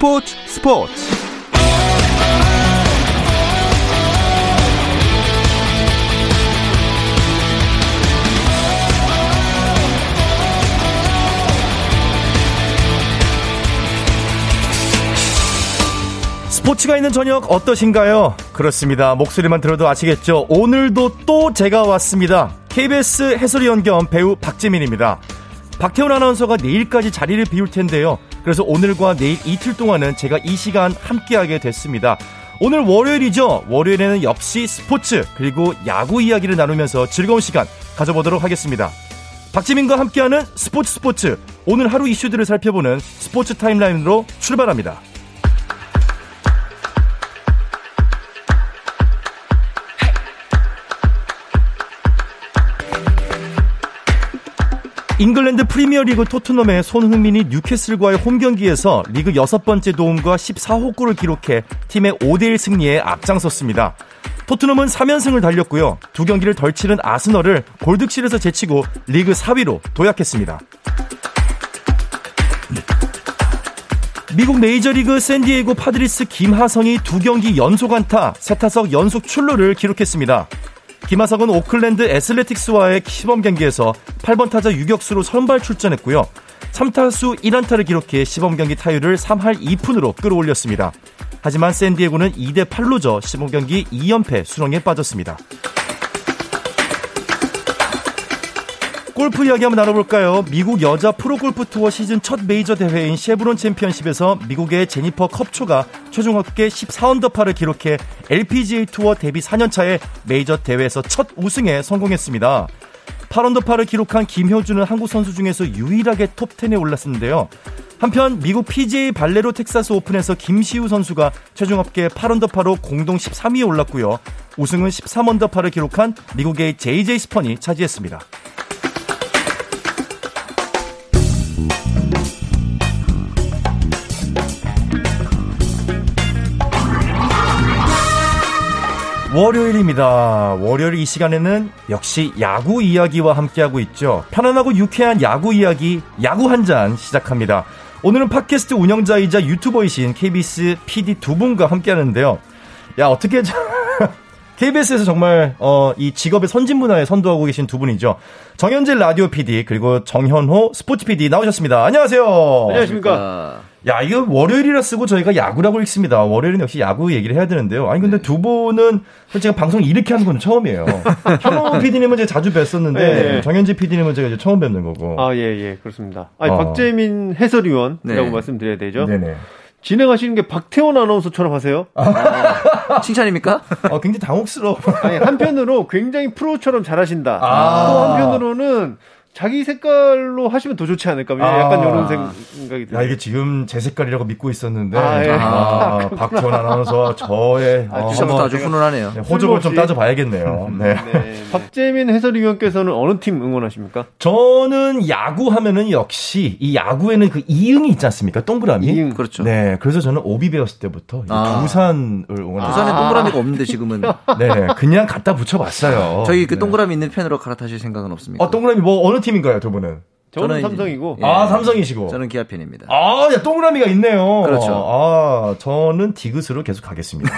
스포츠 스포츠 스포츠가 있는 저녁 어떠신가요? 그렇습니다. 목소리만 들어도 아시겠죠? 오늘도 또 제가 왔습니다. KBS 해설위원 겸 배우 박재민입니다. 박태훈 아나운서가 내일까지 자리를 비울 텐데요. 그래서 오늘과 내일 이틀 동안은 제가 이 시간 함께하게 됐습니다. 오늘 월요일이죠. 월요일에는 역시 스포츠 그리고 야구 이야기를 나누면서 즐거운 시간 가져보도록 하겠습니다. 박지민과 함께하는 스포츠 스포츠 오늘 하루 이슈들을 살펴보는 스포츠 타임라인으로 출발합니다. 잉글랜드 프리미어리그 토트넘의 손흥민이 뉴캐슬과의 홈경기에서 리그 여섯 번째 도움과 14호 골을 기록해 팀의 5대1 승리에 앞장섰습니다. 토트넘은 3연승을 달렸고요. 두 경기를 덜 치른 아스널을 골득실에서 제치고 리그 4위로 도약했습니다. 미국 메이저리그 샌디에이고 파드리스 김하성이 두 경기 연속 안타, 세 타석 연속 출루를 기록했습니다. 김하성은 오클랜드 애슬레틱스와의 시범 경기에서 8번 타자 유격수로 선발 출전했고요. 3타수 1안타를 기록해 시범 경기 타율을 3할 2푼으로 끌어올렸습니다. 하지만 샌디에고는 2대 8로 져 시범 경기 2연패 수렁에 빠졌습니다. 골프 이야기 한번 나눠볼까요? 미국 여자 프로골프 투어 시즌 첫 메이저 대회인 쉐브론 챔피언십에서 미국의 제니퍼 컵초가 최종 합계 14언더파를 기록해 LPGA 투어 데뷔 4년차에 메이저 대회에서 첫 우승에 성공했습니다. 8언더파를 기록한 김효준은 한국 선수 중에서 유일하게 톱10에 올랐는데요. 한편 미국 PGA 발레로 텍사스 오픈에서 김시우 선수가 최종 합계 8언더파로 공동 13위에 올랐고요. 우승은 13언더파를 기록한 미국의 JJ 스펀이 차지했습니다. 월요일입니다. 월요일 이 시간에는 역시 야구 이야기와 함께하고 있죠. 편안하고 유쾌한 야구 이야기, 야구 한 잔 시작합니다. 오늘은 팟캐스트 운영자이자 유튜버이신 KBS PD 두 분과 함께하는데요. 야, 어떻게, KBS에서 정말, 어, 이 직업의 선진 문화에 선도하고 계신 두 분이죠. 정현재 라디오 PD, 그리고 정현호 스포츠 PD 나오셨습니다. 안녕하세요. 안녕하십니까. 야, 이거 월요일이라 쓰고 저희가 야구라고 읽습니다. 월요일은 역시 야구 얘기를 해야 되는데요. 아니, 근데 네. 두 분은 제가 방송 이렇게 하는 건 처음이에요. 현호 PD님은 제가 자주 뵀었는데, 네. 정현지 PD님은 제가 이제 처음 뵙는 거고. 아, 예, 예, 그렇습니다. 아니, 어. 박재민 해설위원이라고 네. 말씀드려야 되죠. 네네. 진행하시는 게 박태원 아나운서처럼 하세요. 아, 칭찬입니까? 어, 굉장히 당혹스러워. 아니, 한편으로 굉장히 프로처럼 잘하신다. 아. 또 한편으로는 자기 색깔로 하시면 더 좋지 않을까? 아, 약간 이런 생각이 들어요. 야, 이게 지금 제 색깔이라고 믿고 있었는데. 아, 예. 아, 박태원 아나운서 저의. 아, 어, 시작부터 아주 훈훈하네요. 네, 호적을 좀 따져봐야겠네요. 음, 네. 네. 박재민 해설위원께서는 어느 팀 응원하십니까? 저는 야구 하면은 역시 이 야구에는 그 이응이 있지 않습니까? 동그라미. 이응. 그렇죠. 네. 그래서 저는 오비 배웠을 때부터 아. 두산을 응원합니다. 두산에 동그라미가 없는데 지금은. 네. 그냥 갖다 붙여봤어요. 저희 그 네. 동그라미 있는 펜으로 갈아타실 생각은 없습니까? 어, 동그라미 뭐 어느 팀인가요, 두 분은? 저는, 삼성이고. 예, 아, 삼성이시고. 저는 기아 팬입니다. 아, 야, 동그라미가 있네요. 그렇죠. 아, 저는 디귿으로 계속 가겠습니다.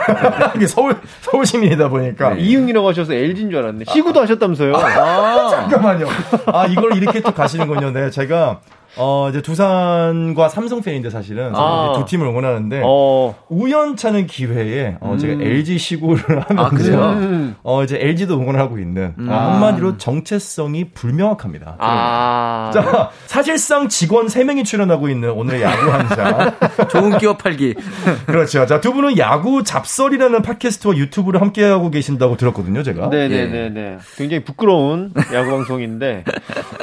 이게 서울, 서울 시민이다 보니까. 네. 이응이라고 하셔서 LG인 줄 알았네. 시구도 아, 하셨다면서요? 아, 잠깐만요. 아, 이걸 이렇게 또 가시는군요. 네, 제가 어, 이제 두산과 삼성 팬인데 사실은 아. 두 팀을 응원하는데 어. 우연찮은 기회에 어, 제가 음. LG 시구를 하면서 아, 어, 이제 LG도 응원하고 있는 음. 어, 한마디로 정체성이 불명확합니다. 아. 자, 사실상 직원 3명이 출연하고 있는 오늘의 야구 한자. 좋은 기업 팔기. 그렇죠. 자, 두 분은 야구 잡설이라는 팟캐스트와 유튜브를 함께하고 계신다고 들었거든요, 제가. 네네네. 네. 굉장히 부끄러운 야구 방송인데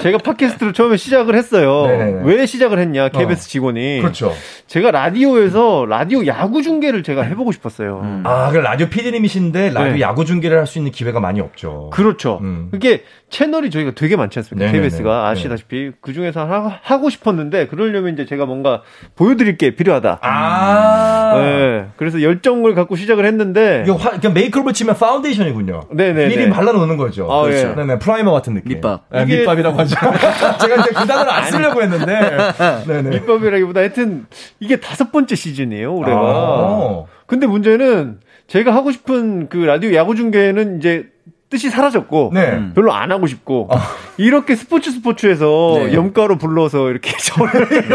제가 팟캐스트를 처음에 시작을 했어요. 네 네. 왜 시작을 했냐 KBS 어. 직원이 그렇죠. 제가 라디오에서 라디오 야구 중계를 제가 해보고 싶었어요. 음. 아, 그 라디오 PD님이신데 라디오 네. 야구 중계를 할 수 있는 기회가 많이 없죠. 그렇죠. 음. 그게 채널이 저희가 되게 많지 않습니까? 네네네. KBS가 아시다시피 네. 그 중에서 하, 고 싶었는데 그러려면 이제 제가 뭔가 보여드릴 게 필요하다. 아. 네. 그래서 열정을 갖고 시작을 했는데 이거 화, 그냥 메이크업을 치면 파운데이션이군요. 네네. 미리 발라놓는 거죠. 아, 그렇죠. 네. 네네. primer 같은 느낌. 밑밥. 네, 밑밥이라고 하죠. 제가 이제 그 단어를 안 쓰려고 했는데. 네네. 밑밥이라기보다 하여튼 이게 다섯 번째 시즌이에요, 올해가. 아. 근데 문제는 제가 하고 싶은 그 라디오 야구 중계는 이제 뜻이 사라졌고 네. 음. 별로 안 하고 싶고 이렇게 스포츠 스포츠에서 네. 염가로 불러서 이렇게 저를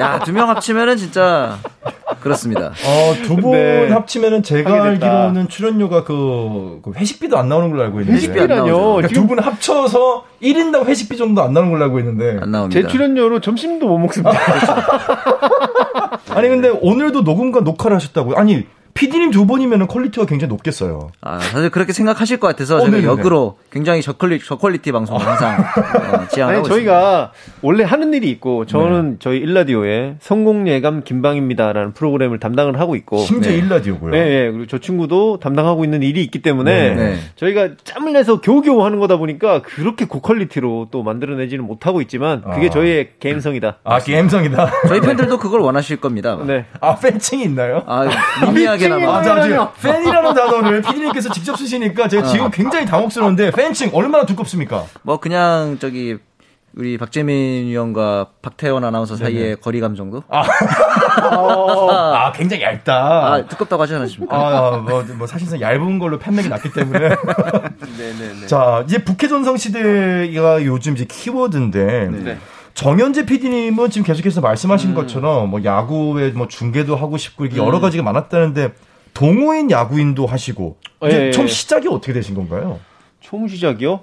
야, 두 명 합치면은 진짜 그렇습니다. 어, 두분 네. 합치면은 제가. 알기로는 출연료가 그, 그 회식비도 안 나오는 걸로 알고 있는데. 회식비. 회식비라뇨. 그러니까 지금 두분 합쳐서 1인당 회식비 정도 안 나오는 걸로 알고 있는데. 안 나옵니다. 제 출연료로 점심도 못 먹습니다. 아니 근데 오늘도 녹음과 녹화를 하셨다고요? 아니 PD님 두 분이면 quality가 굉장히 높겠어요. 아, 다들 그렇게 생각하실 것 같아서 어, 제가. 역으로 굉장히 저퀄리, 저퀄리티 방송을 항상 어, 지향하고 아니 있습니다. 저희가 원래 하는 일이 있고 네. 저는 저희 일라디오에 성공 예감 김방입니다라는 프로그램을 담당을 하고 있고 심지어 네. 일라디오고요. 네, 네. 그리고 저 친구도 담당하고 있는 일이 있기 때문에 네. 네. 저희가 짬을 내서 겨우겨우 하는 거다 보니까 그렇게 고퀄리티로 또 만들어내지는 못하고 있지만 그게 아. 저희의 감성이다. 아 게임성이다. 저희 팬들도 그걸 원하실 겁니다. 네. 아 팬층이 있나요? 아, 미미하게 나마. 아, 잠시만요. 팬이라는 단어를 PD님께서 직접 쓰시니까 제가 지금 굉장히 당혹스러운데 팬층 얼마나 두껍습니까? 뭐 그냥 저기 우리 박재민 위원과 박태원 아나운서 사이의 거리감 정도? 아, 아 굉장히 얇다. 두껍다고 하지 않으십니까? 아, 뭐, 뭐, 사실상 얇은 걸로 판매가 났기 때문에. 네네네. 자, 이제 북해전성 시대가 요즘 이제 키워드인데. 네. 정현재 PD님은 지금 계속해서 말씀하신 것처럼 뭐 야구에 뭐 중계도 하고 싶고 이게 여러 가지가 많았다는데 동호인 야구인도 하시고 이제 예, 처음 예. 시작이 어떻게 되신 건가요? 처음 시작이요?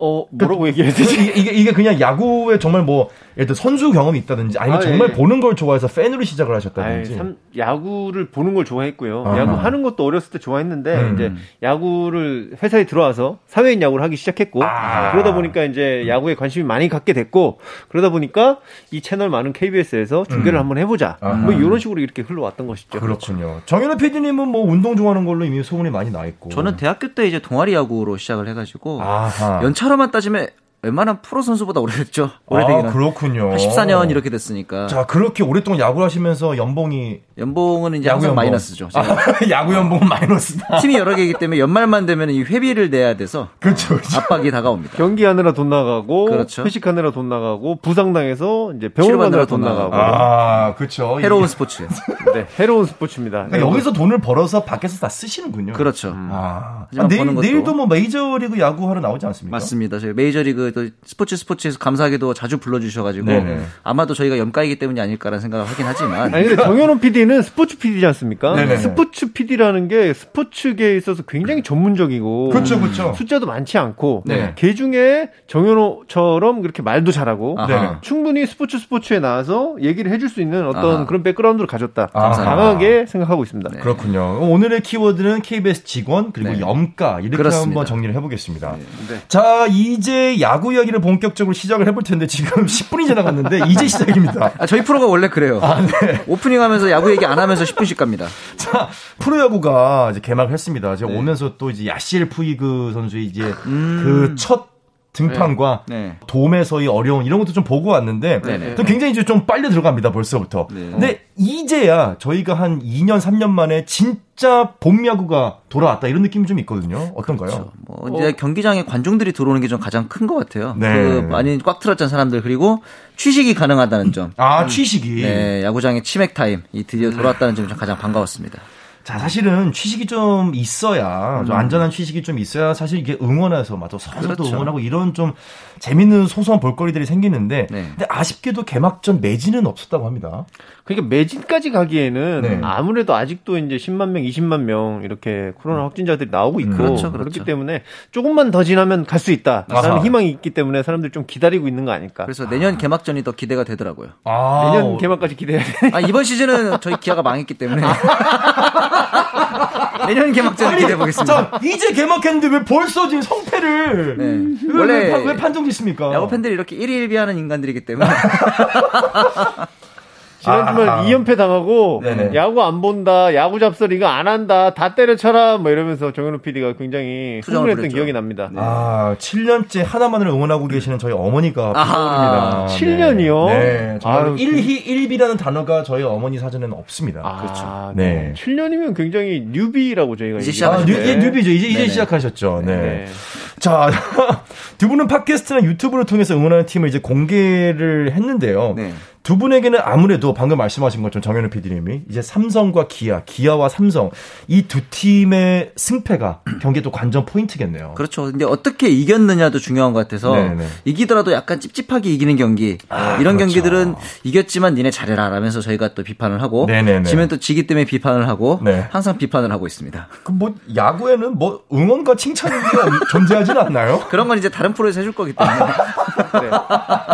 어 뭐라고 얘기해야 되지? 이게, 이게, 이게 그냥 야구에 정말 뭐 예를 들어 선수 경험이 있다든지 아니면 아, 정말 예. 보는 걸 좋아해서 팬으로 시작을 하셨다든지. 참, 야구를 보는 걸 좋아했고요. 아하. 야구 하는 것도 어렸을 때 좋아했는데 음. 이제 야구를 회사에 들어와서 사회인 야구를 하기 시작했고 아. 그러다 보니까 이제 야구에 관심이 많이 갖게 됐고 그러다 보니까 이 채널 많은 KBS에서 중계를 음. 한번 해보자. 아하. 뭐 이런 식으로 이렇게 흘러왔던 것이죠. 그렇군요. 정현우 PD님은 뭐 운동 좋아하는 걸로 이미 소문이 많이 나 있고. 저는 대학교 때 이제 동아리 야구로 시작을 해가지고 아하. 연차로만 따지면 웬만한 프로 선수보다 오래됐죠. 오래되기는. 아, 그렇군요. 14년 이렇게 됐으니까. 자, 그렇게 오랫동안 야구를 하시면서 연봉이 연봉은 이제 야구 항상 연봉. 마이너스죠. 아, 야구 연봉은 마이너스다. 팀이 여러 개이기 때문에 연말만 되면 이 회비를 내야 돼서 그렇죠. 그렇죠. 압박이 다가옵니다. 경기하느라 돈 나가고 그렇죠. 회식하느라 돈 나가고 부상당해서 이제 병원 가느라 돈 돈 나가고 아, 그렇죠. 해로운 이게- 스포츠. 네, 해로운 스포츠입니다. 그러니까 여기서 돈을 벌어서 밖에서 다 쓰시는군요. 그렇죠. 아, 하지만 아, 내일, 내일도 뭐 메이저리그 야구 하러 나오지 않습니까? 맞습니다. 저희 메이저리그 또 스포츠 스포츠에서 감사하게도 자주 불러주셔가지고 네네. 아마도 저희가 염가이기 때문이 아닐까라는 생각을 하긴 하지만 아니 근데 정현호 PD는 스포츠 PD지 않습니까? 네네. 스포츠 PD라는 게 스포츠계에 있어서 굉장히 전문적이고 그렇죠, 그렇죠. 숫자도 많지 않고 네. 개 중에 정현호처럼 그렇게 말도 잘하고 아하. 네. 충분히 스포츠 스포츠에 나와서 얘기를 해줄 수 있는 어떤 아하. 그런 백그라운드를 가졌다. 아하. 강하게 생각하고 있습니다. 네. 그렇군요. 오늘의 키워드는 KBS 직원 그리고 네. 염가 이렇게 그렇습니다. 한번 정리를 해보겠습니다. 네. 자, 이제 야구 이야기를 본격적으로 시작을 해볼 텐데 지금 10분이 지나갔는데 이제 시작입니다. 아, 저희 프로가 원래 그래요. 아, 네. 오프닝 하면서 야구 얘기 안 하면서 10분씩 갑니다. 자, 프로야구가 이제 개막을 했습니다. 제가 오면서 또 이제 야시엘 푸이그 선수의 이제 그첫 등판과 네. 돔에서의 어려운 이런 것도 좀 보고 왔는데 네네. 좀 굉장히 이제 좀 빨려 들어갑니다 벌써부터. 네. 근데 이제야 저희가 한 2년 3년 만에 진짜 봄 야구가 돌아왔다 이런 느낌이 좀 있거든요. 어떤가요? 그렇죠. 뭐 이제 경기장에 관중들이 들어오는 게 좀 가장 큰 것 같아요. 네. 그 많이 꽉 틀었던 사람들 그리고 취식이 가능하다는 점. 아 취식이. 네, 야구장의 치맥 타임 이 드디어 돌아왔다는 점이 좀 가장 반가웠습니다. 자 사실은 취식이 좀 있어야 좀 안전한 취식이 좀 있어야 사실 이게 응원해서 맞아 서로도 그렇죠. 응원하고 이런 좀 재밌는 소소한 볼거리들이 생기는데 네. 근데 아쉽게도 개막전 매진은 없었다고 합니다. 그러니까 매진까지 가기에는 네. 아무래도 아직도 이제 10만 명, 20만 명 이렇게 코로나 확진자들이 나오고 있고 그렇죠, 그렇기 그렇죠. 때문에 조금만 더 지나면 갈 수 있다. 아하. 라는 희망이 있기 때문에 사람들이 좀 기다리고 있는 거 아닐까. 그래서 내년 개막전이 더 기대가 되더라고요. 아, 내년 개막까지 기대해야 돼. 아, 이번 시즌은 저희 기아가 망했기 때문에 내년 개막전 기대해 보겠습니다. 자, 이제 개막했는데 왜 벌써 지금 성패를 네. 왜, 원래 왜, 판- 왜 판정 짓습니까? 야구 팬들이 이렇게 일희일비하는 인간들이기 때문에 지난 주말 아, 2연패 당하고 네네. 야구 안 본다, 야구 잡설 이거 안 한다, 다 때려쳐라 뭐 이러면서 정현우 PD가 굉장히 흥분했던 기억이 납니다. 네. 아, 7년째 한화만을 응원하고 계시는 저희 어머니가 떠오릅니다. 7년이요? 네. 네. 1희 1비라는 단어가 저희 어머니 사전에는 없습니다. 아, 그렇죠. 네. 7년이면 굉장히 newbie라고 저희가 이제 시작 아, new, 예, newbie죠. 이제 이제 시작하셨죠. 네. 네. 자, 두 분은 팟캐스트나 유튜브를 통해서 응원하는 팀을 이제 공개를 했는데요. 네. 두 분에게는 아무래도 방금 말씀하신 것처럼 정현우 PD님이 이제 삼성과 기아, 기아와 삼성 이 두 팀의 승패가 경기에 또 관전 포인트겠네요. 그렇죠. 근데 어떻게 이겼느냐도 중요한 것 같아서 네네. 이기더라도 약간 찝찝하게 이기는 경기 아, 이런 그렇죠. 경기들은 이겼지만 니네 잘해라 라면서 저희가 또 비판을 하고 네네네. 지면 또 지기 때문에 비판을 하고 네. 항상 비판을 하고 있습니다. 그럼 뭐 야구에는 뭐 응원과 칭찬이 존재하진 않나요? 그런 건 이제 다른 프로에서 해줄 거기 때문에. 네.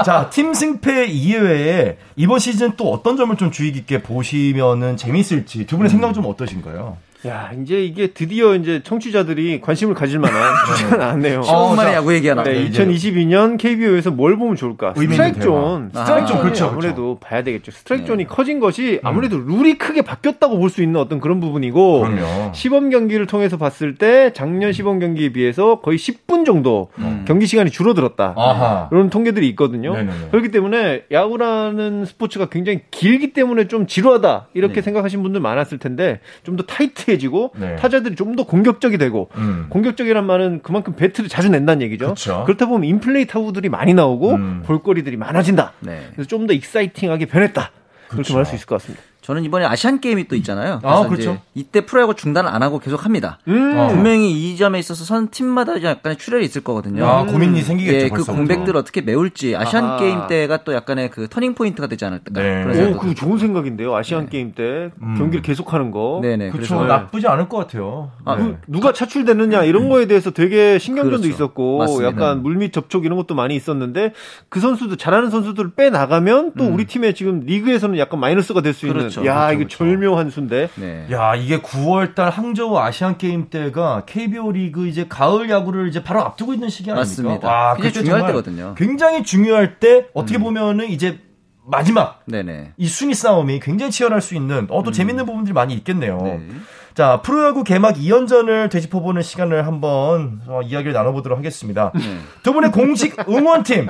자, 팀 승패 이외에 이번 시즌 또 어떤 점을 좀 주의 깊게 보시면은 재밌을지 두 분의 생각은 좀 어떠신가요? 야, 이제 이게 드디어 이제 청취자들이 관심을 가질 만한 주제가 나왔네요. 어, 만에 야구 얘기가 나왔 네, 2022년 KBO에서 뭘 보면 좋을까? 스트라이크 존. 스트라이크 존, 그렇죠, 아무래도 그렇죠. 봐야 되겠죠. 스트라이크 네. 존이 커진 것이 음. 아무래도 룰이 크게 바뀌었다고 볼 수 있는 어떤 그런 부분이고, 그럼요. 시범 경기를 통해서 봤을 때 작년 시범 경기에 비해서 거의 10분 정도 음. 경기 시간이 줄어들었다. 아하. 이런 통계들이 있거든요. 네네네. 그렇기 때문에 야구라는 스포츠가 굉장히 길기 때문에 좀 지루하다. 이렇게 네. 생각하신 분들 많았을 텐데, 좀 더 타이트해 익숙해지고 네. 타자들이 좀 더 공격적이 되고 음. 공격적이란 말은 그만큼 배트를 자주 낸다는 얘기죠. 그쵸. 그렇다 보면 인플레이 타구들이 많이 나오고 음. 볼거리들이 많아진다. 네. 그래서 좀 더 exciting하게 변했다. 그렇게 말할 수 있을 것 같습니다. 저는 이번에 아시안 게임이 또 있잖아요. 아, 그렇죠. 이때 프로야구 중단을 안 하고 계속 합니다. 음. 어. 분명히 이 점에 있어서 선 팀마다 약간의 출혈이 있을 거거든요. 아, 고민이 생기겠죠. 예, 그 공백들 어떻게 메울지 아시안 아. 게임 때가 또 약간의 그 turning point가 되지 않을까. 네. 오, 그 좋은 생각인데요. 아시안 네. 게임 때 음. 경기를 계속하는 거. 네네. 그렇죠. 나쁘지 않을 것 같아요. 아, 네. 누가 차출되느냐 이런 거에 대해서 되게 신경전도 그렇죠. 있었고 맞습니다. 약간 물밑 접촉 이런 것도 많이 있었는데 그 선수들 잘하는 선수들을 빼 나가면 또 음. 우리 팀의 지금 리그에서는 약간 마이너스가 될수 있는. 그렇죠. 야, 그렇죠. 이거 그렇죠. 절묘한 수인데. 네. 야, 이게 9월 달 항저우 아시안 게임 때가 KBO 리그 이제 가을 야구를 이제 바로 앞두고 있는 시기 아닙니까? 맞습니다. 와, 그게 중요할 때거든요. 굉장히 중요할 때 어떻게 음. 보면은 이제 마지막 네네. 이 순위 싸움이 굉장히 치열할 수 있는 어, 또 음. 재밌는 부분들이 많이 있겠네요. 네. 자, 프로야구 개막 2연전을 되짚어보는 시간을 한번 어, 이야기를 나눠보도록 하겠습니다. 네. 두 분의 공식 응원팀,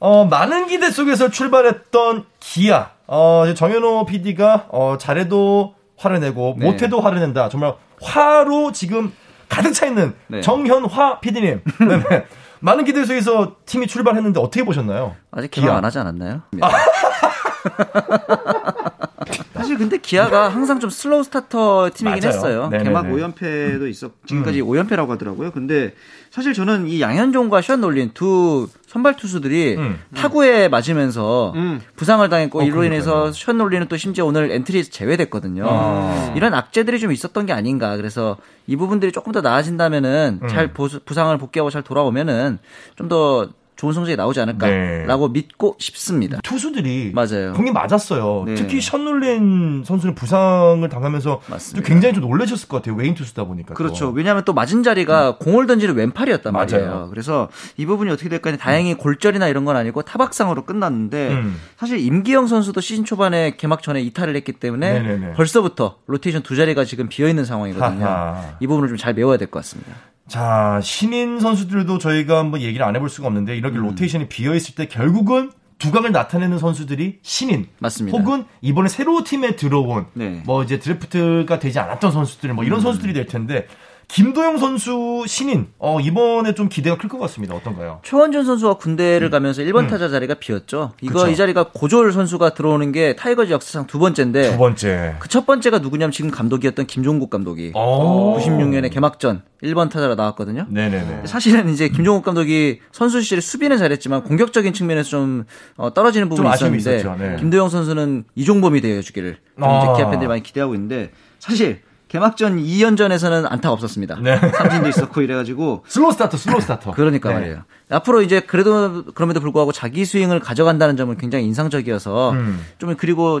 어, 많은 기대 속에서 출발했던 기아. 어, 정현호 PD가 어, 잘해도 화를 내고 네. 못해도 화를 낸다. 정말 화로 지금 가득 차 있는 네. 정현화 PD님. 네 많은 기대 속에서 팀이 출발했는데 어떻게 보셨나요? 아직 개막 안 하지 않았나요? 아. 사실 근데 기아가 항상 좀 slow starter 팀이긴 맞아요. 했어요. 네네네. 개막 5연패도 있었, 지금까지 음. 5연패라고 하더라고요. 근데 사실 저는 이 양현종과 션 놀린 두 선발 투수들이 음. 타구에 맞으면서 음. 부상을 당했고 어, 이로 그러니까요. 인해서 션 놀린은 또 심지어 오늘 엔트리에서 제외됐거든요. 아. 이런 악재들이 좀 있었던 게 아닌가. 그래서 이 부분들이 조금 더 나아진다면은 음. 잘 부상을 복귀하고 잘 돌아오면은 좀더 좋은 성적이 나오지 않을까라고 네. 믿고 싶습니다. 투수들이 맞아요. 공이 맞았어요. 네. 특히 션 놀린 선수는 부상을 당하면서 좀 굉장히 좀 놀라셨을 것 같아요. 외인 투수다 보니까. 그렇죠. 또. 왜냐하면 또 맞은 자리가 음. 공을 던지는 왼팔이었단 말이에요. 맞아요. 그래서 이 부분이 어떻게 될까 다행히 음. 골절이나 이런 건 아니고 타박상으로 끝났는데 음. 사실 임기영 선수도 시즌 초반에 개막 전에 이탈을 했기 때문에 네네네. 벌써부터 로테이션 두 자리가 지금 비어 있는 상황이거든요. 하하. 이 부분을 좀 잘 메워야 될 것 같습니다. 자, 신인 선수들도 저희가 한번 얘기를 안 해볼 수가 없는데 이렇게 음. 로테이션이 비어 있을 때 결국은 두각을 나타내는 선수들이 신인 맞습니다. 혹은 이번에 새로 팀에 들어온 네. 뭐 이제 드래프트가 되지 않았던 선수들 뭐 이런 음. 선수들이 될 텐데 김도영 선수 신인 어 이번에 좀 기대가 클 것 같습니다. 어떤가요? 최원준 선수가 군대를 음. 가면서 1번 음. 타자 자리가 비었죠. 이거 그쵸. 이 자리가 고졸 선수가 들어오는 게 타이거즈 역사상 두 번째인데 두 번째. 그 첫 번째가 누구냐면 지금 감독이었던 김종국 감독이 96년에 개막전 1번 타자로 나왔거든요. 네네네. 사실은 이제 김종국 감독이 선수 시절에 수비는 잘했지만 공격적인 측면에서 좀 어, 떨어지는 부분이 있었는데 네. 김도영 선수는 이종범이 되어 주기를 아. 이제 기아 팬들이 많이 기대하고 있는데 사실 개막전 2연전에서는 안타가 없었습니다. 네. 삼진도 있었고 이래가지고 slow starter, slow starter. 그러니까 네. 말이에요. 앞으로 이제 그래도 그럼에도 불구하고 자기 스윙을 가져간다는 점은 굉장히 인상적이어서 음. 좀 그리고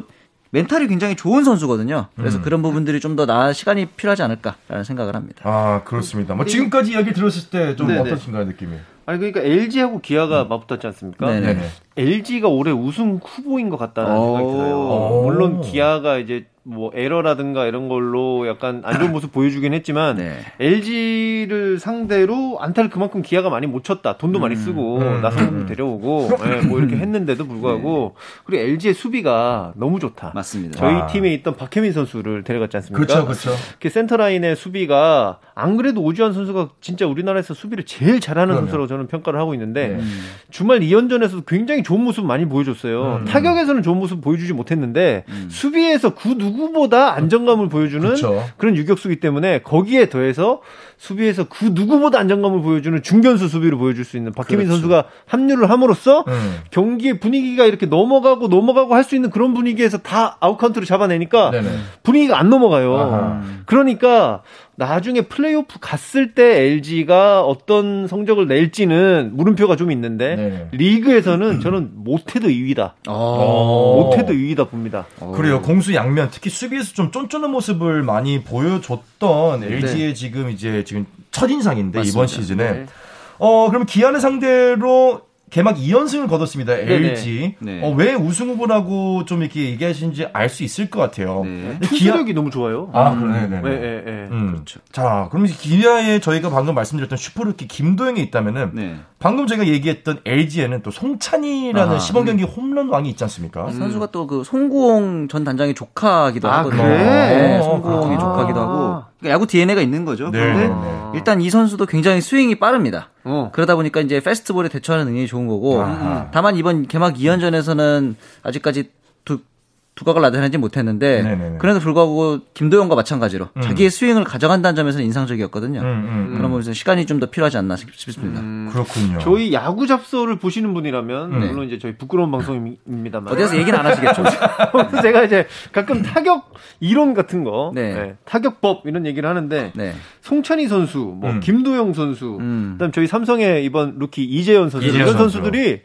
멘탈이 굉장히 좋은 선수거든요. 그래서 음. 그런 부분들이 좀 더 나아 시간이 필요하지 않을까라는 생각을 합니다. 아 그렇습니다. 뭐 지금까지 이야기 들었을 때 좀 어떠신가요 느낌이? 아니 그러니까 LG하고 기아가 음. 맞붙었지 않습니까? 네네. LG가 올해 우승 후보인 것 같다는 생각이 들어요. 물론 기아가 이제 뭐 에러라든가 이런 걸로 약간 안 좋은 모습 보여주긴 했지만 네. LG를 상대로 안타를 그만큼 기아가 많이 못 쳤다. 돈도 음, 많이 쓰고 음, 나성도 음. 데려오고 네, 뭐 이렇게 했는데도 불구하고 네. 그리고 LG의 수비가 너무 좋다. 맞습니다. 저희 아. 팀에 있던 박혜민 선수를 데려갔지 않습니까? 그렇죠, 그렇죠. 그 센터 라인의 수비가 안 그래도 오주환 선수가 진짜 우리나라에서 수비를 제일 잘하는 그러면. 선수라고 저는 평가를 하고 있는데 네. 주말 2연전에서도 굉장히 좋은 모습 많이 보여줬어요. 음. 타격에서는 좋은 모습 보여주지 못했는데 음. 수비에서 그 누구 누구보다 안정감을 보여주는 그쵸. 그런 유격수기 때문에 거기에 더해서 수비에서 그 누구보다 안정감을 보여주는 중견수 수비를 보여줄 수 있는 박해민 그렇죠. 선수가 합류를 함으로써 음. 경기의 분위기가 이렇게 넘어가고 넘어가고 할 수 있는 그런 분위기에서 다 아웃카운트를 잡아내니까 네네. 분위기가 안 넘어가요. 아하. 그러니까 나중에 플레이오프 갔을 때 LG가 어떤 성적을 낼지는 물음표가 좀 있는데 네. 리그에서는 저는 못해도 2위다. 어. 못해도 2위다 봅니다. 그래요. 공수 양면 특히 수비에서 좀 쫀쫀한 모습을 많이 보여줬던 네. LG의 지금 이제 지금 첫 인상인데 이번 시즌에 네. 어 그러면 기아를 상대로 개막 2연승을 거뒀습니다. 네네. LG. 네. 어, 왜 우승 후보라고 좀 이렇게 얘기하시는지 알 수 있을 것 같아요. 네. 기아... 너무 좋아요. 아, 음. 그러네. 네, 네, 네. 음. 그렇죠. 자, 그럼 기아에 저희가 방금 말씀드렸던 슈퍼루키 김도영이 있다면은 네. 방금 제가 얘기했던 LG에는 또 송찬의라는 아, 시범 경기 음. 홈런 왕이 있지 않습니까? 이 선수가 또 그 송구홍 전 단장의 조카기도 아, 하거든요. 그래? 송구홍이 아. 조카기도 하고 야구 DNA가 있는 거죠. 네. 그런데 일단 이 선수도 굉장히 스윙이 빠릅니다. 어. 그러다 보니까 이제 페스트볼에 대처하는 능력이 좋은 거고 아하. 다만 이번 개막 2연전에서는 아직까지 두 두각을 나타내지 못했는데 네네네. 그래도 불구하고 김도영과 마찬가지로 음. 자기의 스윙을 가져간다는 점에서는 인상적이었거든요. 음, 음, 음. 그런 부분에서 시간이 좀 더 필요하지 않나 싶습니다. 음. 그렇군요. 저희 야구 잡소를 보시는 분이라면 네. 물론 이제 저희 부끄러운 방송입니다만 어디서 얘기는 안 하시겠죠. 제가 이제 가끔 타격 이론 같은 거, 네. 네. 타격법 이런 얘기를 하는데 네. 송찬의 선수, 뭐 음. 김도영 선수, 그다음 저희 삼성의 이번 루키 이재현 선수 이재현 이런 선수. 선수들이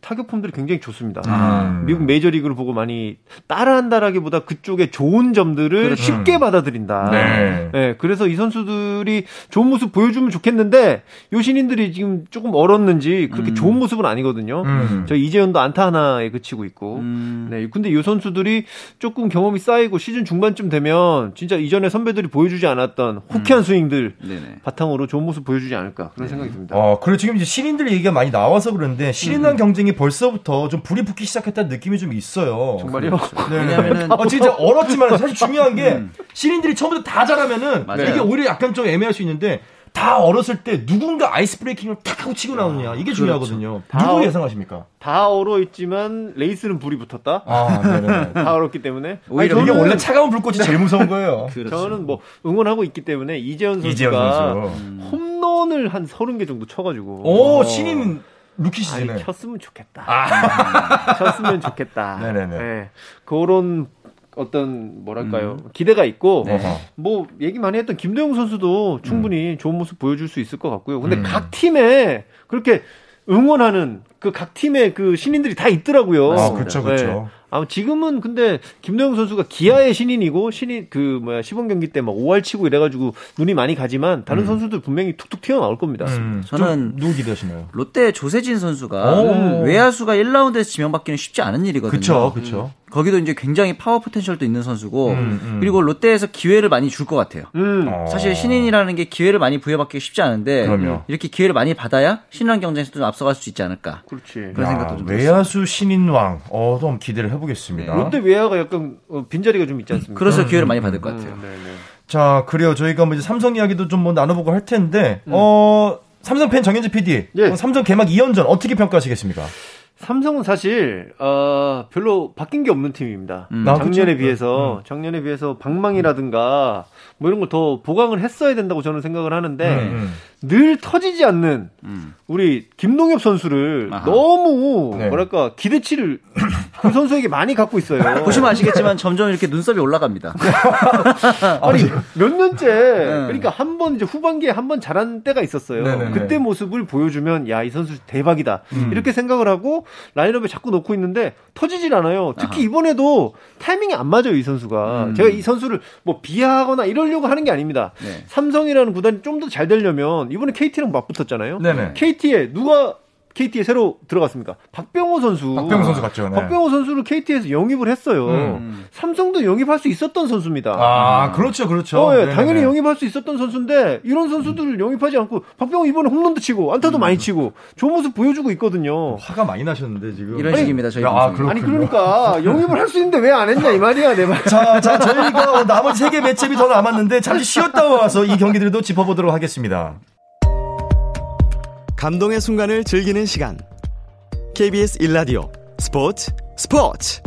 타격폼들이 굉장히 좋습니다. 아. 미국 메이저리그를 보고 많이 따라한다라기보다 그쪽에 좋은 점들을 그렇죠. 쉽게 받아들인다. 네. 네. 그래서 이 선수들이 좋은 모습 보여주면 좋겠는데 요 신인들이 지금 조금 얼었는지 그렇게 음. 좋은 모습은 아니거든요. 음. 저 이재현도 안타 하나에 그치고 있고. 음. 네. 근데 이 선수들이 조금 경험이 쌓이고 시즌 중반쯤 되면 진짜 이전에 선배들이 보여주지 않았던 호쾌한 음. 스윙들 네네. 바탕으로 좋은 모습 보여주지 않을까 그런 네. 생각이 듭니다. 어, 그리고 지금 이제 신인들 얘기가 많이 나와서 그런데 신인왕 음. 경쟁 경쟁이 벌써부터 좀 불이 붙기 시작했다는 느낌이 좀 있어요. 정말요? 네. 왜냐면은 어, 진짜 얼었지만 사실 중요한 게 음. 신인들이 처음부터 다 잘하면은 맞아요. 이게 오히려 약간 좀 애매할 수 있는데 다 얼었을 때 누군가 ice breaking을 탁 하고 치고 나오느냐 이게 그렇죠. 중요하거든요. 누구 예상하십니까? 다 얼어 있지만 레이스는 불이 붙었다. 아, 네네. 다 얼었기 때문에. 오히려 아니, 이게 원래 차가운 불꽃이 제일 무서운 거예요. 그렇죠. 저는 뭐 응원하고 있기 때문에 이재현 선수가 이재현 선수. 홈런을 한 30개 정도 쳐가지고. 오, 신인 루키 시즌에 아니, 쳤으면 좋겠다. 아. 쳤으면 좋겠다. 네네네. 네. 그런 어떤 뭐랄까요 음. 기대가 있고 네. 뭐 얘기 많이 했던 김도영 선수도 충분히 음. 좋은 모습 보여줄 수 있을 것 같고요. 근데 음. 각 팀에 그렇게 응원하는 그 각 팀의 그 신인들이 다 있더라고요. 아, 그렇죠, 그렇죠. 네. 아, 지금은 근데 김도영 선수가 기아의 신인이고 신인 그 뭐야 시범 경기 때 막 5할 치고 이래가지고 눈이 많이 가지만 다른 음. 선수들 분명히 툭툭 튀어나올 겁니다. 음. 저는 누구 기대하시나요? 롯데 조세진 선수가 외야수가 1라운드에서 지명받기는 쉽지 않은 일이거든요. 그렇죠, 그렇죠. 거기도 이제 굉장히 파워 potential도 있는 선수고 음, 음. 그리고 롯데에서 기회를 많이 줄 것 같아요. 음. 사실 신인이라는 게 기회를 많이 부여받기 쉽지 않은데 그럼요. 이렇게 기회를 많이 받아야 신인 경쟁에서 좀 앞서갈 수 있지 않을까. 그렇지. 그런 야, 생각도 좀 외야수 신인왕. 어, 좀 기대를 해보겠습니다. 네. 롯데 외야가 약간 어, 빈자리가 좀 있지 않습니까? 그래서 기회를 많이 받을 것 같아요. 음, 네, 네. 자, 그래요. 저희가 뭐 이제 삼성 이야기도 좀 뭐 나눠보고 할 텐데, 음. 어, 삼성 팬 정현재 PD, 예. 삼성 개막 2연전 어떻게 평가하시겠습니까? 삼성은 사실 어, 별로 바뀐 게 없는 팀입니다. 음. 아, 작년에 비해서 음. 작년에 비해서 방망이라든가 뭐 이런 걸 더 보강을 했어야 된다고 저는 생각을 하는데 음. 음. 늘 터지지 않는 음. 우리 김동엽 선수를 아하. 너무 네. 뭐랄까 기대치를 그 선수에게 많이 갖고 있어요. 보시면 아시겠지만 점점 이렇게 눈썹이 올라갑니다. 아니 몇 년째 네. 그러니까 한 번 이제 후반기에 한 번 잘한 때가 있었어요. 네네네. 그때 모습을 보여주면 야 이 선수 대박이다 음. 이렇게 생각을 하고 라인업에 자꾸 놓고 있는데 터지질 않아요. 특히 아하. 이번에도 타이밍이 안 맞아요 이 선수가. 음. 제가 이 선수를 뭐 비하하거나 이러려고 하는 게 아닙니다. 네. 삼성이라는 구단이 좀 더 잘 되려면 이번에 KT랑 맞붙었잖아요. 네네. KT에 누가 KT에 새로 들어갔습니다. 박병호 선수. 박병호 선수 같죠. 네. 박병호 선수를 KT에서 영입을 했어요. 음. 삼성도 영입할 수 있었던 선수입니다. 아, 그렇죠, 그렇죠. 어, 예, 당연히 영입할 수 있었던 선수인데 이런 선수들을 음. 영입하지 않고 박병호 이번에 홈런도 치고 안타도 음. 많이 치고 좋은 모습 보여주고 있거든요. 화가 많이 나셨는데 지금. 이런 아니, 식입니다. 저희 아, 아니 그러니까 영입을 할 수 있는데 왜 안 했냐 이 말이야, 내 말. 자, 자, 저희가 나머지 세 개 매체비 더 남았는데 잠시 쉬었다 와서 이 경기들도 짚어보도록 하겠습니다. 감동의 순간을 즐기는 시간. KBS 1라디오 스포츠 스포츠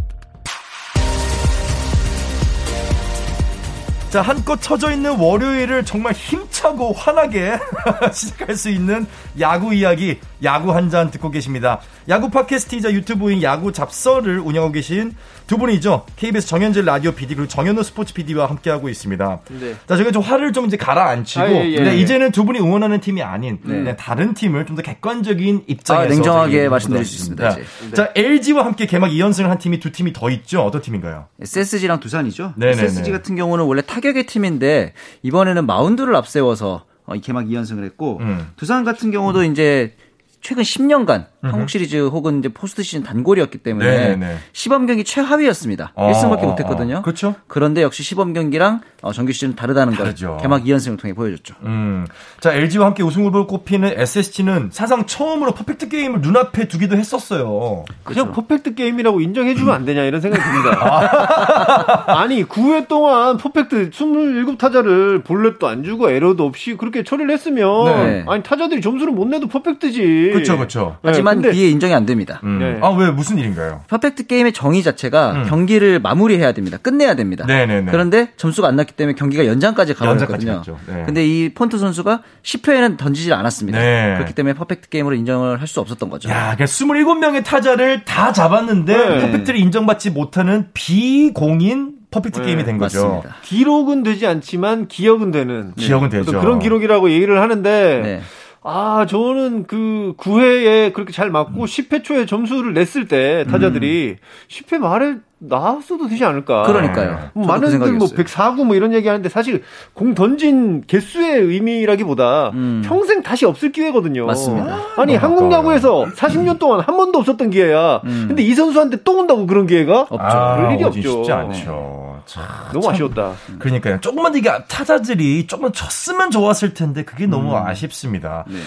자, 한껏 쳐져 있는 월요일을 정말 힘차고 환하게 시작할 수 있는 야구 이야기, 야구 한 잔 듣고 계십니다. 야구 팟캐스트이자 유튜브인 야구 잡서를 운영하고 계신 두 분이죠. KBS 정현재 라디오 PD 그리고 정현우 스포츠 PD와 함께하고 있습니다. 네. 자, 저희가 좀 화를 좀 이제 가라앉히고 아, 예, 예, 네, 예. 이제는 두 분이 응원하는 팀이 아닌 네. 네, 다른 팀을 좀 더 객관적인 입장에서 아, 냉정하게 말씀드릴 수 있습니다. 네. 자, LG와 함께 개막 2연승을 한 팀이 두 팀이 더 있죠. 어떤 팀인가요? SSG랑 두산이죠. 네네네. SSG 같은 경우는 원래 타격의 팀인데 이번에는 마운드를 앞세워서 어, 개막 2연승을 했고 음. 두산 같은 경우도 음. 이제 최근 10년간 한국 시리즈 혹은 이제 포스트 시즌 단골이었기 때문에 네네. 네. 시범 경기 최하위였습니다. 어, 1승밖에 못 했거든요. 어, 그렇죠. 그런데 역시 시범 경기랑 어, 정규 시즌은 다르다는 다르죠. 걸 개막 2연승을 통해 보여줬죠. 음. 자, LG와 함께 우승 후보를 꼽히는 SSG는 사상 처음으로 퍼펙트 게임을 눈앞에 두기도 했었어요. 그냥 그렇죠. 퍼펙트 게임이라고 인정해 주면 안 되냐 이런 생각이 듭니다. 아. 니 9회 동안 퍼펙트 27타자를 볼넷도 안 주고 에러도 없이 그렇게 처리를 했으면 네. 아니 타자들이 점수를 못 내도 퍼펙트지. 그렇죠, 그렇죠. 하지만 네, 그게 인정이 안 됩니다. 음. 네. 아 왜 무슨 일인가요? 퍼펙트 게임의 정의 자체가 음. 경기를 마무리해야 됩니다. 끝내야 됩니다. 네네네. 그런데 점수가 안 났기 때문에 경기가 연장까지 가버렸거든요. 네. 근데 이 폰트 선수가 10회에는 던지질 않았습니다. 네. 그렇기 때문에 퍼펙트 게임으로 인정을 할 수 없었던 거죠. 야, 그러니까 27명의 타자를 다 잡았는데 네. 퍼펙트를 인정받지 못하는 비공인 퍼펙트 네, 게임이 된 거죠. 맞습니다. 기록은 되지 않지만 기억은 되는. 기억은 되죠. 그런 기록이라고 얘기를 하는데 네. 아, 저는 그 9회에 그렇게 잘 맞고 10회 초에 점수를 냈을 때 타자들이 음. 10회 말에 나왔어도 되지 않을까. 그러니까요. 뭐 많은 그뭐 104구 뭐 이런 얘기 하는데 사실 공 던진 개수의 의미라기보다 음. 평생 다시 없을 기회거든요. 맞습니다. 아니, 한국 야구에서 40년 동안 한 번도 없었던 기회야. 음. 근데 이 선수한테 또 온다고 그런 기회가? 없죠. 아, 그럴 일이 없죠. 쉽지 않죠. 참, 너무 아쉬웠다. 그러니까요. 조금만 이게 타자들이 조금만 쳤으면 좋았을 텐데 그게 너무 음. 아쉽습니다. 네.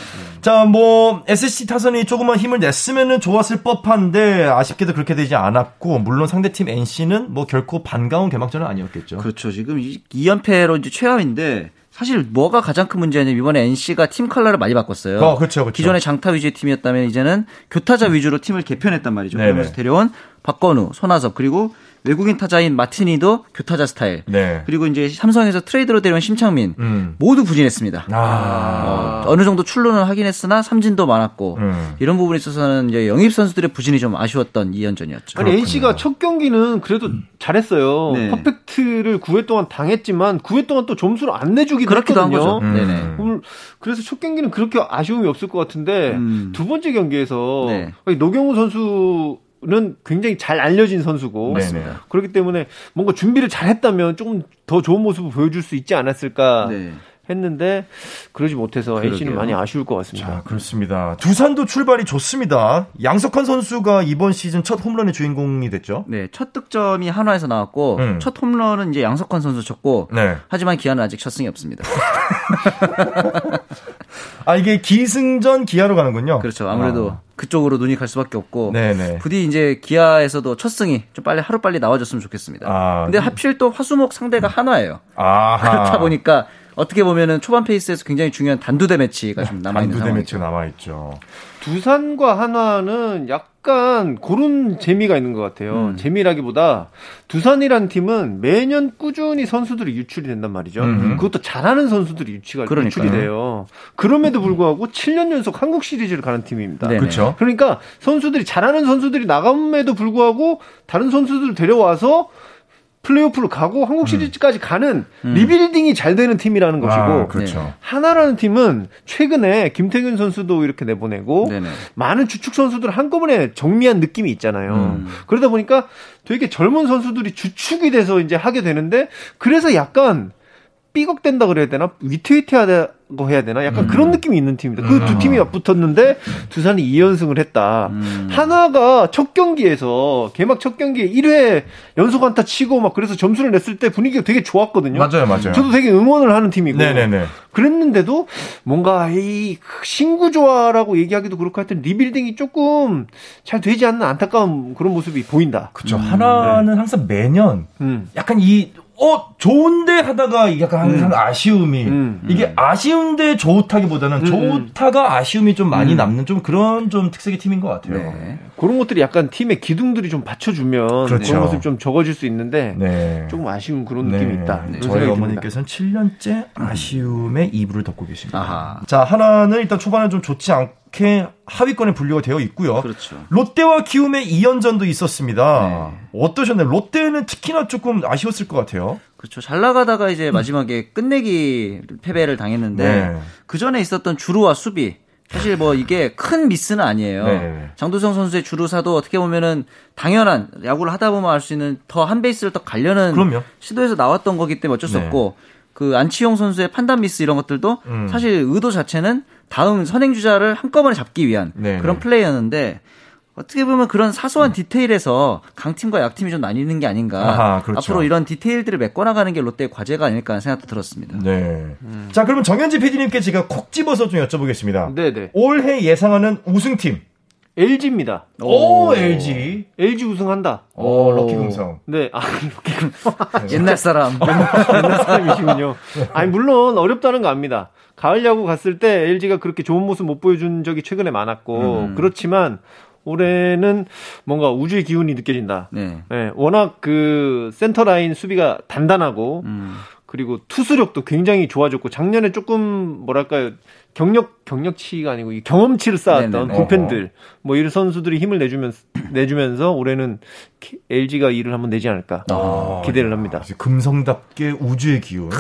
자, 뭐 SSC 타선이 조금만 힘을 냈으면 좋았을 법한데 아쉽게도 그렇게 되지 않았고 물론 상대팀 NC는 뭐 결코 반가운 개막전은 아니었겠죠. 그렇죠. 지금 2연패로 이제 최하위인데 사실 뭐가 가장 큰 문제냐면 이번에 NC가 팀 컬러를 많이 바꿨어요. 어, 그렇죠, 그렇죠. 기존의 장타 위주의 팀이었다면 이제는 교타자 위주로 팀을 개편했단 말이죠. 네네. 그러면서 데려온 박건우, 손아섭 그리고 외국인 타자인 마티니도 교타자 스타일. 네. 그리고 이제 삼성에서 트레이드로 데려온 심창민 음. 모두 부진했습니다. 아. 어, 느 정도 출루는 하긴 했으나 삼진도 많았고 음. 이런 부분에 있어서는 이제 영입 선수들의 부진이 좀 아쉬웠던 2연전이었죠. 아니 NC가 첫 경기는 그래도 잘했어요. 네. 퍼펙트를 9회 동안 당했지만 9회 동안 또 점수를 안 내주기도 그렇기도 했거든요. 음. 네네. 그래서 첫 경기는 그렇게 아쉬움이 없을 것 같은데 음. 두 번째 경기에서 네. 노경은 선수 는 굉장히 잘 알려진 선수고 맞습니다. 그렇기 때문에 뭔가 준비를 잘했다면 조금 더 좋은 모습을 보여줄 수 있지 않았을까 네. 했는데 그러지 못해서 NC는 많이 아쉬울 것 같습니다. 자, 그렇습니다. 두산도 출발이 좋습니다. 양석환 선수가 이번 시즌 첫 홈런의 주인공이 됐죠. 네, 첫 득점이 한화에서 나왔고 음. 첫 홈런은 이제 양석환 선수 쳤고 네. 하지만 기아는 아직 첫 승이 없습니다. 아 이게 기승전 기아로 가는군요. 그렇죠. 아무래도 아. 그쪽으로 눈이 갈 수밖에 없고 네네. 부디 이제 기아에서도 첫 승이 좀 빨리 하루 빨리 나와줬으면 좋겠습니다. 아, 근데 하필 또 화수목 상대가 한화예요. 아하. 그렇다 보니까 어떻게 보면은 초반 페이스에서 굉장히 중요한 단두대 매치가 좀 남아 있는 단두대 매치가 남아 있죠. 두산과 한화는 약간 그런 재미가 있는 것 같아요. 음. 재미라기보다 두산이라는 팀은 매년 꾸준히 선수들이 유출이 된단 말이죠. 음. 그것도 잘하는 선수들이 유치가 그러니까요. 유출이 돼요. 그럼에도 불구하고 7년 연속 한국 시리즈를 가는 팀입니다. 그렇죠. 그러니까 선수들이 잘하는 선수들이 나감에도 불구하고 다른 선수들 을 데려와서 플레이오프로 가고 한국 음. 시리즈까지 가는 음. 리빌딩이 잘 되는 팀이라는 것이고 아, 그렇죠. 네. 하나라는 팀은 최근에 김태균 선수도 이렇게 내보내고 네네. 많은 주축 선수들 한꺼번에 정리한 느낌이 있잖아요. 음. 그러다 보니까 되게 젊은 선수들이 주축이 돼서 이제 하게 되는데 그래서 약간 삐걱된다 그래야 되나 위태위태하다 거 해야 되나? 약간 음. 그런 느낌이 있는 팀입니다. 그두 음. 팀이 맞붙었는데 두산이 2연승을 했다. 음. 하나가 첫 경기에서 개막 첫 경기에 1회 연속 안타 치고 막 그래서 점수를 냈을 때 분위기가 되게 좋았거든요. 맞아요, 맞아요. 저도 되게 응원을 하는 팀이고. 네네네. 그랬는데도 뭔가 이 신구 조화라고 얘기하기도 그렇고 하여튼 리빌딩이 조금 잘 되지 않는 안타까운 그런 모습이 보인다. 그렇죠. 음. 하나는 네. 항상 매년 음. 약간 이 어, 좋은데 하다가 약간 항상 음. 아쉬움이 음. 이게 아쉬운데 좋다기보다는 음. 좋다가 아쉬움이 좀 많이 음. 남는 좀 그런 좀 특색의 팀인 것 같아요. 네. 그런 것들이 약간 팀의 기둥들이 좀 받쳐주면 그렇죠. 그런 모습 좀 적어질 수 있는데 네. 조금 아쉬운 그런 네. 느낌이 있다. 네. 저희 어머니께서는 7년째 아쉬움에 이불을 덮고 계십니다. 아하. 자 하나는 일단 초반에 좀 좋지 않 게 하위권에 분류가 되어 있고요. 그렇죠. 롯데와 키움의 2연전도 있었습니다. 네. 어떠셨나요? 롯데는 특히나 조금 아쉬웠을 것 같아요. 그렇죠. 잘 나가다가 이제 마지막에 끝내기 패배를 당했는데 네. 그 전에 있었던 주루와 수비 사실 뭐 이게 큰 미스는 아니에요. 네. 장도성 선수의 주루사도 어떻게 보면은 당연한 야구를 하다 보면 알 수 있는 더 한 베이스를 더 가려는 그럼요. 시도에서 나왔던 거기 때문에 어쩔 수 네. 없고 그 안치홍 선수의 판단 미스 이런 것들도 음. 사실 의도 자체는 다음 선행 주자를 한꺼번에 잡기 위한 네. 그런 네. 플레이였는데 어떻게 보면 그런 사소한 디테일에서 강팀과 약팀이 좀 나뉘는 게 아닌가. 아하, 그렇죠. 앞으로 이런 디테일들을 메꿔나가는 게 롯데의 과제가 아닐까 하는 생각도 들었습니다. 네. 음. 자, 그러면 정현지 PD님께 제가 콕 집어서 좀 여쭤보겠습니다. 네네. 올해 예상하는 우승팀. LG입니다. 오, 오, LG. LG 우승한다. 오, 럭키 금성. 네, 아, 럭키 금성. 옛날 사람. 옛날 사람이시군요. 아니, 물론 어렵다는 거 압니다. 가을 야구 갔을 때 LG가 그렇게 좋은 모습 못 보여준 적이 최근에 많았고, 음. 그렇지만 올해는 뭔가 우주의 기운이 느껴진다. 네. 네 워낙 그 센터 라인 수비가 단단하고 음. 그리고 투수력도 굉장히 좋아졌고 작년에 조금 뭐랄까요 경력 경력치가 아니고 경험치를 쌓았던 불펜들 뭐 이런 선수들이 힘을 내주면 내주면서 올해는 LG가 일을 한번 내지 않을까 아, 기대를 합니다. 금성답게 우주의 기운.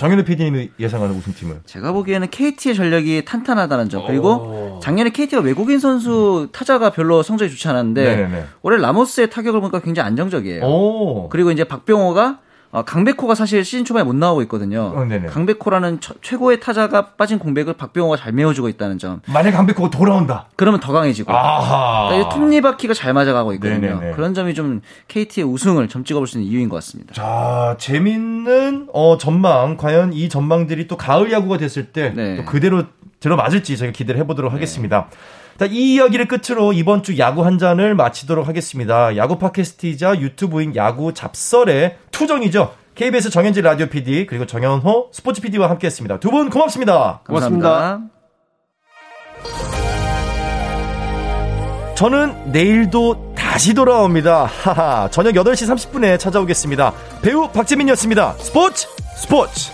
정현우 PD님이 예상하는 우승팀은? 제가 보기에는 KT의 전력이 탄탄하다는 점 그리고 작년에 KT가 외국인 선수 타자가 별로 성적이 좋지 않았는데 네네네. 올해 라모스의 타격을 보니까 굉장히 안정적이에요. 오. 그리고 이제 박병호가 어, 강백호가 사실 시즌 초반에 못 나오고 있거든요. 어, 강백호라는 처, 최고의 타자가 빠진 공백을 박병호가 잘 메워주고 있다는 점. 만약 강백호가 돌아온다. 그러면 더 강해지고. 그러니까 톱니바퀴가 잘 맞아가고 있거든요. 네네네. 그런 점이 좀 KT의 우승을 점 찍어볼 수 있는 이유인 것 같습니다. 자, 재밌는 어, 전망. 과연 이 전망들이 또 가을 야구가 됐을 때 네. 그대로 들어맞을지 저희가 기대를 해보도록 네. 하겠습니다. 자, 이 이야기를 끝으로 이번 주 야구 한 잔을 마치도록 하겠습니다. 야구 팟캐스트이자 유튜브인 야구 잡설의 투정이죠. KBS 정현지 라디오 PD 그리고 정현호 스포츠 PD와 함께했습니다. 두분 고맙습니다. 고맙습니다. 저는 내일도 다시 돌아옵니다. 하하. 저녁 8시 30분에 찾아오겠습니다. 배우 박재민이었습니다. 스포츠 스포츠.